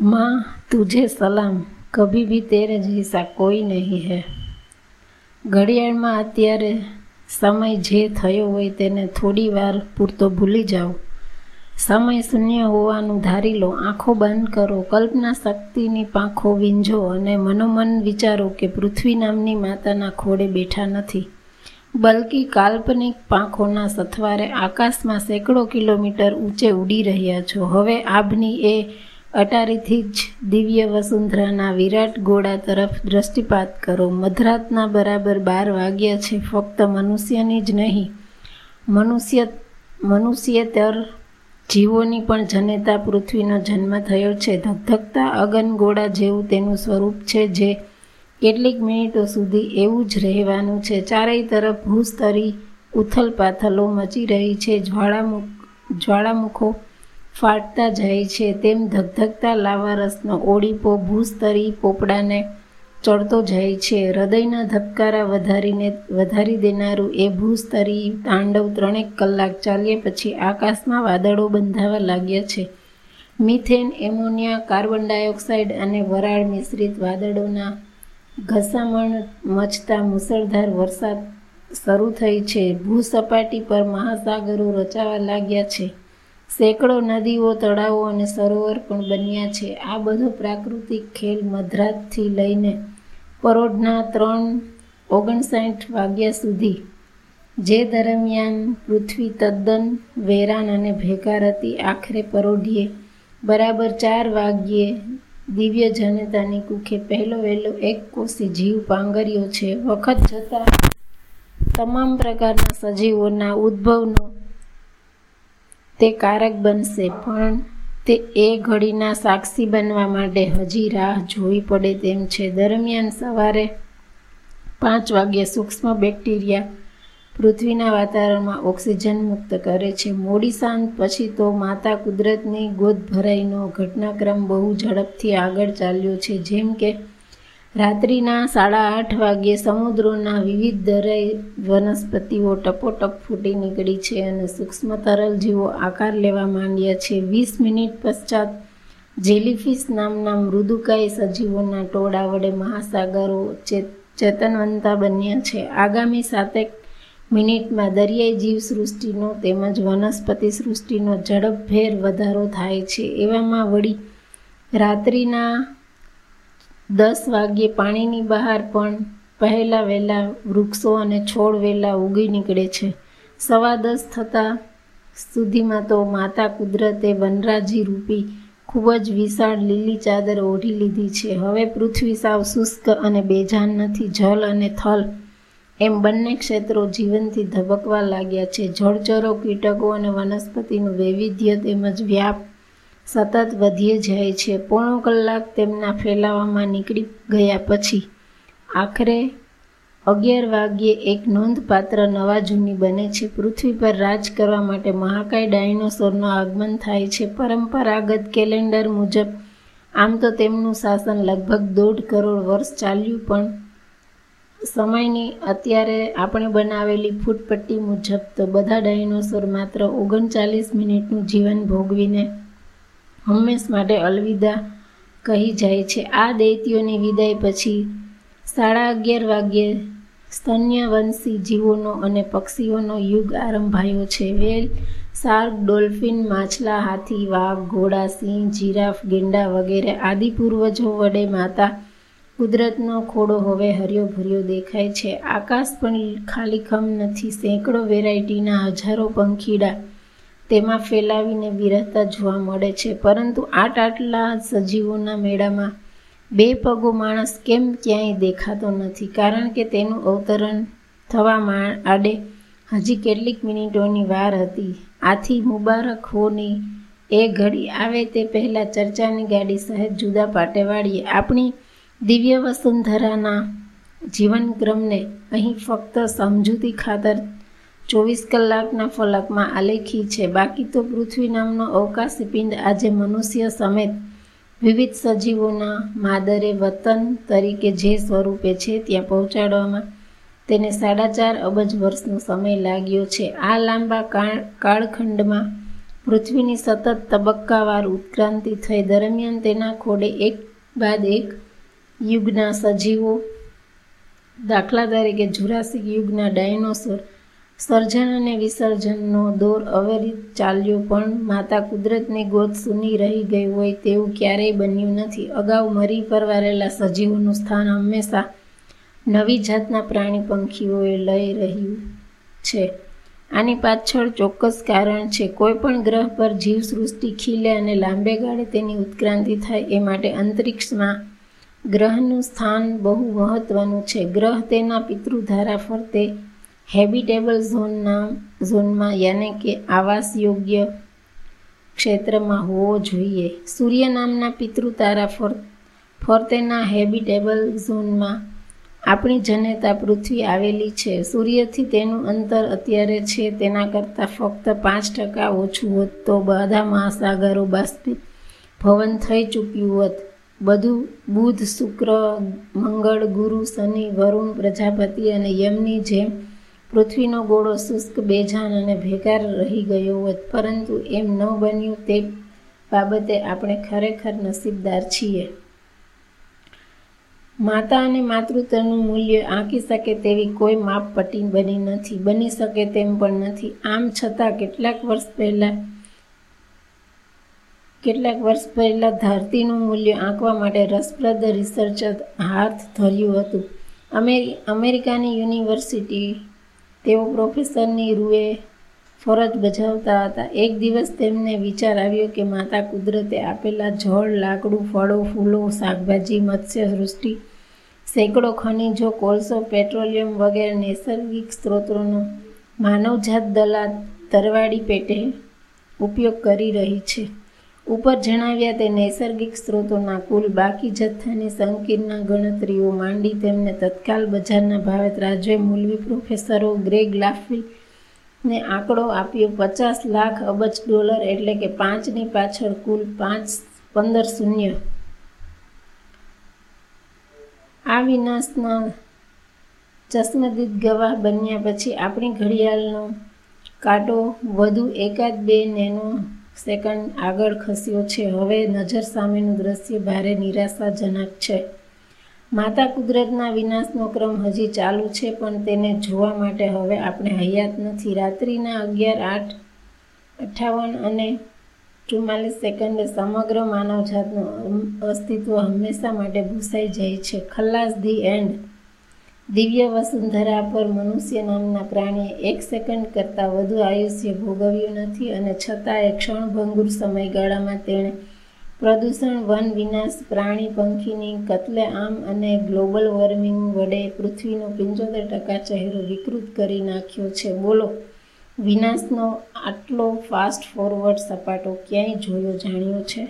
माँ तुझे સલામ કભી ભી તેરે જૈસા કોઈ નહીં હૈ ઘડિયાળમાં અત્યારે સમય જે થયો હોય તેને થોડી વાર પૂરતો ભૂલી જાઓ સમય શૂન્ય હોવાનું ધારી લો આંખો બંધ કરો કલ્પના શક્તિની પાંખો વીંઝો અને મનોમન વિચારો કે પૃથ્વી નામની માતાના ખોડે બેઠા નથી બલકી કાલ્પનિક પાંખોના સથવારે આકાશમાં સેંકડો કિલોમીટર ઊંચે ઉડી રહ્યા છો હવે આભની એ અટારીથી જ દિવ્ય વસુંધરાના વિરાટ ગોળા તરફ દ્રષ્ટિપાત કરો. મધરાતના બરાબર બાર વાગ્યા છે. ફક્ત મનુષ્યની જ નહીં, મનુષ્ય, મનુષ્યતર જીવોની પણ જનેતા પૃથ્વીનો જન્મ થયો છે. ધગધગતા અગનગોળા જેવું તેનું સ્વરૂપ છે જે કેટલીક મિનિટો સુધી એવું જ રહેવાનું છે. ચારેય તરફ ભૂસ્તરી ઉથલ પાથલો મચી રહી છે. જ્વાળામુખ, જ્વાળામુખો ફાટતા જાય છે તેમ ધગધગતા લાવારસનો ઓળીપો ભૂસ્તરી પોપડાને ચડતો જાય છે. હૃદયના ધબકારા વધારીને વધારી દેનારું એ ભૂસ્તરી તાંડવ ત્રણેક કલાક ચાલ્યા પછી આકાશમાં વાદળો બંધાવા લાગ્યા છે. મિથેન, એમોનિયા, કાર્બન ડાયોક્સાઇડ અને વરાળ મિશ્રિત વાદળોના ઘસામણ મચતા મુસળધાર વરસાદ શરૂ થઈ છે. ભૂસપાટી પર મહાસાગરો રચાવા લાગ્યા છે. સેંકડો નદીઓ, તળાવો અને સરોવર પણ બન્યા છે. આ બધો પ્રાકૃતિક ખેલ મધરાતથી લઈને પરોઢના ત્રણ ઓગણસાઠ વાગ્યા સુધી, જે દરમિયાન પૃથ્વી તદ્દન વેરાન અને ભેકાર હતી આખરે પરોઢીએ બરાબર ચાર વાગ્યે દિવ્ય જનતાની કુખે પહેલો વહેલો એક કોષી જીવ પાંગર્યો છે. વખત જતાં તમામ પ્રકારના સજીવોના ઉદ્ભવનો તે કારક બનશે, પણ તે એ ઘડીના સાક્ષી બનવા માટે હજી રાહ જોવી પડે તેમ છે. દરમિયાન સવારે પાંચ વાગ્યે સૂક્ષ્મ બેક્ટેરિયા પૃથ્વીના વાતાવરણમાં ઓક્સિજન મુક્ત કરે છે. મોડી સાંજ પછી તો માતા કુદરતની ગોદ ભરાઈનો ઘટનાક્રમ બહુ ઝડપથી આગળ ચાલ્યો છે. જેમ કે રાત્રિના સાડા આઠ વાગ્યે સમુદ્રોના વિવિધ દરે વનસ્પતિઓ ટપોટપ ફૂટી નીકળી છે અને સૂક્ષ્મ તરલ જીવો આકાર લેવા માંડ્યા છે. વીસ મિનિટ પશ્ચાત જેલીફિશ નામના મૃદુકાય સજીવોના ટોળા વડે મહાસાગરો ચેતનવંતા બન્યા છે. આગામી સાતેક મિનિટમાં દરિયાઈ જીવસૃષ્ટિનો તેમજ વનસ્પતિ સૃષ્ટિનો ઝડપભેર વધારો થાય છે. એવામાં વળી રાત્રિના દસ વાગ્યે પાણીની બહાર પણ પહેલાં વહેલા વૃક્ષો અને છોડ વહેલા ઉગી નીકળે છે. સવા દસ થતાં સુધીમાં તો માતા કુદરતે વનરાજી રૂપી ખૂબ જ વિશાળ લીલી ચાદર ઓઢી લીધી છે. હવે પૃથ્વી સાવ શુષ્ક અને બેજાન નથી જલ અને થલ એમ બંને ક્ષેત્રો જીવનથી ધબકવા લાગ્યા છે. જળચરો, કીટકો અને વનસ્પતિનું વૈવિધ્ય તેમજ વ્યાપ સતત વધીએ જાય છે. પોણો કલાક તેમના ફેલાવામાં નીકળી ગયા પછી આખરે અગિયાર વાગ્યે એક નોંધપાત્ર નવા જૂની બને છે. પૃથ્વી પર રાજ કરવા માટે મહાકાય ડાયનોસોરનું આગમન થાય છે. પરંપરાગત કેલેન્ડર મુજબ આમ તો તેમનું શાસન લગભગ દોઢ કરોડ વર્ષ ચાલ્યું, પણ સમયની અત્યારે આપણે બનાવેલી ફૂટપટ્ટી મુજબ તો બધા ડાયનોસોર માત્ર ઓગણચાલીસ મિનિટનું જીવન ભોગવીને હંમેશ માટે અલવિદા કહી જાય છે. આ દૈત્યોની વિદાય પછી સાડા અગિયાર વાગ્યે સ્તન્યવંશી જીવોનો અને પક્ષીઓનો યુગ આરંભાયો છે. વેલ, શાર્ક, ડોલ્ફિન, માછલા, હાથી, વાઘ, ઘોડા, સિંહ, જીરાફ, ગેંડા વગેરે આદિ પૂર્વજો વડે માતા કુદરતનો ખોડો હવે હર્યો ભર્યો દેખાય છે. આકાશ પણ ખાલીખમ નથી. સેંકડો વેરાયટીના હજારો પંખીડા તેમાં ફેલાવીને વિરહતા જોવા મળે છે. પરંતુ આટ આટલા સજીવોના મેળામાં બે પગો માણસ કેમ ક્યાંય દેખાતો નથી? કારણ કે તેનું અવતરણ થવા આડે હજી કેટલીક મિનિટોની વાર હતી. આથી મુબારક હોની એ ઘડી આવે તે પહેલાં ચર્ચાની ગાડી સહેજ જુદા પાટે વાળીએ. આપણી દિવ્ય વસુંધરાના જીવનક્રમને અહીં ફક્ત સમજૂતી ખાતર ચોવીસ કલાકના ફલકમાં આલેખી છે. બાકી તો પૃથ્વી નામનો અવકાશી પિંડ આજે મનુષ્ય સમેત વિવિધ સજીવોના માદરે વતન તરીકે જે સ્વરૂપે છે ત્યાં પહોંચાડવામાં તેને સાડા ચાર અબજ વર્ષનો સમય લાગ્યો છે. આ લાંબા કાળખંડમાં પૃથ્વીની સતત તબક્કાવાર ઉત્ક્રાંતિ થઈ દરમિયાન તેના ખોડે એક બાદ એક યુગના સજીવો, દાખલા તરીકે જુરાસિક યુગના ડાયનોસોર સર્જન અને વિસર્જનનો દોર અવિરત ચાલ્યો, પણ માતા કુદરતની ગોદ સૂની રહી ગઈ હોય તેવું ક્યારેય બન્યું નથી. અગાઉ મરી પરવારેલા સજીવોનું સ્થાન હંમેશા નવી જાતના પ્રાણી પંખીઓએ લઈ રહ્યું છે. આની પાછળ ચોક્કસ કારણ છે. કોઈ પણ ગ્રહ પર જીવસૃષ્ટિ ખીલે અને લાંબે ગાળે તેની ઉત્ક્રાંતિ થાય, એ માટે અંતરિક્ષમાં ગ્રહનું સ્થાન બહુ મહત્વનું છે. ગ્રહ તેના પિતૃધારા ફરતે હેબિટેબલ ઝોનના, ઝોનમાં યાને કે આવાસ યોગ્ય ક્ષેત્રમાં હોવો જોઈએ. સૂર્ય નામના પિતૃ તારા ફર, ફરતેના હેબિટેબલ ઝોનમાં આપણી જનેતા પૃથ્વી આવેલી છે. સૂર્યથી તેનું અંતર અત્યારે છે તેના કરતાં ફક્ત પાંચ ટકા ઓછું હોત તો બધા મહાસાગરો બાષ્પીભવન થઈ ચૂક્યું હોત. બધું બુધ, શુક્ર, મંગળ, ગુરુ, શનિ, વરુણ, પ્રજાપતિ અને યમની જેમ પૃથ્વીનો ગોળો શુષ્ક, બેજાન અને ભેગાર રહી ગયો હોત, પરંતુ એમ ન બન્યું તે બાબતે આપણે ખરેખર નસીબદાર છીએ. માતા અને માતૃત્વનું મૂલ્ય આંકી શકે તેવી કોઈ માપપટ્ટી બની નથી, બની શકે તેમ પણ નથી. આમ છતાં કેટલાક વર્ષ પહેલાં, કેટલાક વર્ષ પહેલાં ધરતીનું મૂલ્ય આંકવા માટે રસપ્રદ રિસર્ચ હાથ ધર્યું હતું. અમેરિકાની યુનિવર્સિટી તેઓ પ્રોફેસરની રૂએ ફરજ બજાવતા હતા. એક દિવસ તેમને વિચાર આવ્યો કે માતા કુદરતે આપેલા જળ, લાકડું, ફળો, ફૂલો, શાકભાજી, મત્સ્ય સૃષ્ટિ, સેંકડો ખનિજો, કોલસો, પેટ્રોલિયમ વગેરે નૈસર્ગિક સ્ત્રોતોનો માનવજાત દલાત તરવાડી પેટે ઉપયોગ કરી રહી છે. ઉપર જણાવ્યા તે નૈસર્ગિક સ્ત્રોતોના કુલ બાકી જથ્થાની સંકીર્ણ ગણતરીઓ માંડી તેમને તત્કાલ બજારના ભાવે રાજ્ય મૂલવી પ્રોફેસરો ગ્રેગ લાફી ને આંકડો આપ્યો. પચાસ લાખ અબજ ડોલર એટલે કે પાંચની પાછળ કુલ પાંચ પંદર શૂન્ય. આ વિનાશના ચશ્મદીદ ગવાહ બન્યા પછી આપણી ઘડિયાળનો કાંટો વધુ એકાદ બે નેનો સેકન્ડ આગળ ખસ્યો છે. હવે નજર સામેનું દ્રશ્ય ભારે નિરાશાજનક છે. માતા કુદરતના વિનાશનો ક્રમ હજી ચાલુ છે, પણ તેને જોવા માટે હવે આપણે હયાત નથી. રાત્રિના અગિયાર આઠ અઠ્ઠાવન અને ચુમ્માલીસ સેકન્ડે સમગ્ર માનવજાતનું અસ્તિત્વ હંમેશા માટે ભૂસાઈ જાય છે. ખલ્લાસ ધી એન્ડ દિવ્ય વસુંધરા પર મનુષ્ય નામના પ્રાણીએ એક સેકન્ડ કરતાં વધુ આયુષ્ય ભોગવ્યું નથી અને છતાં એ ક્ષણભંગુર સમયગાળામાં તેણે પ્રદૂષણ, વન વિનાશ, પ્રાણી પંખીની કતલેઆમ અને ગ્લોબલ વોર્મિંગ વડે પૃથ્વીનો પંચોતેર ટકા ચહેરો વિકૃત કરી નાખ્યો છે. બોલો, વિનાશનો આટલો ફાસ્ટ ફોરવર્ડ સપાટો ક્યાંય જોયો, જાણ્યો છે?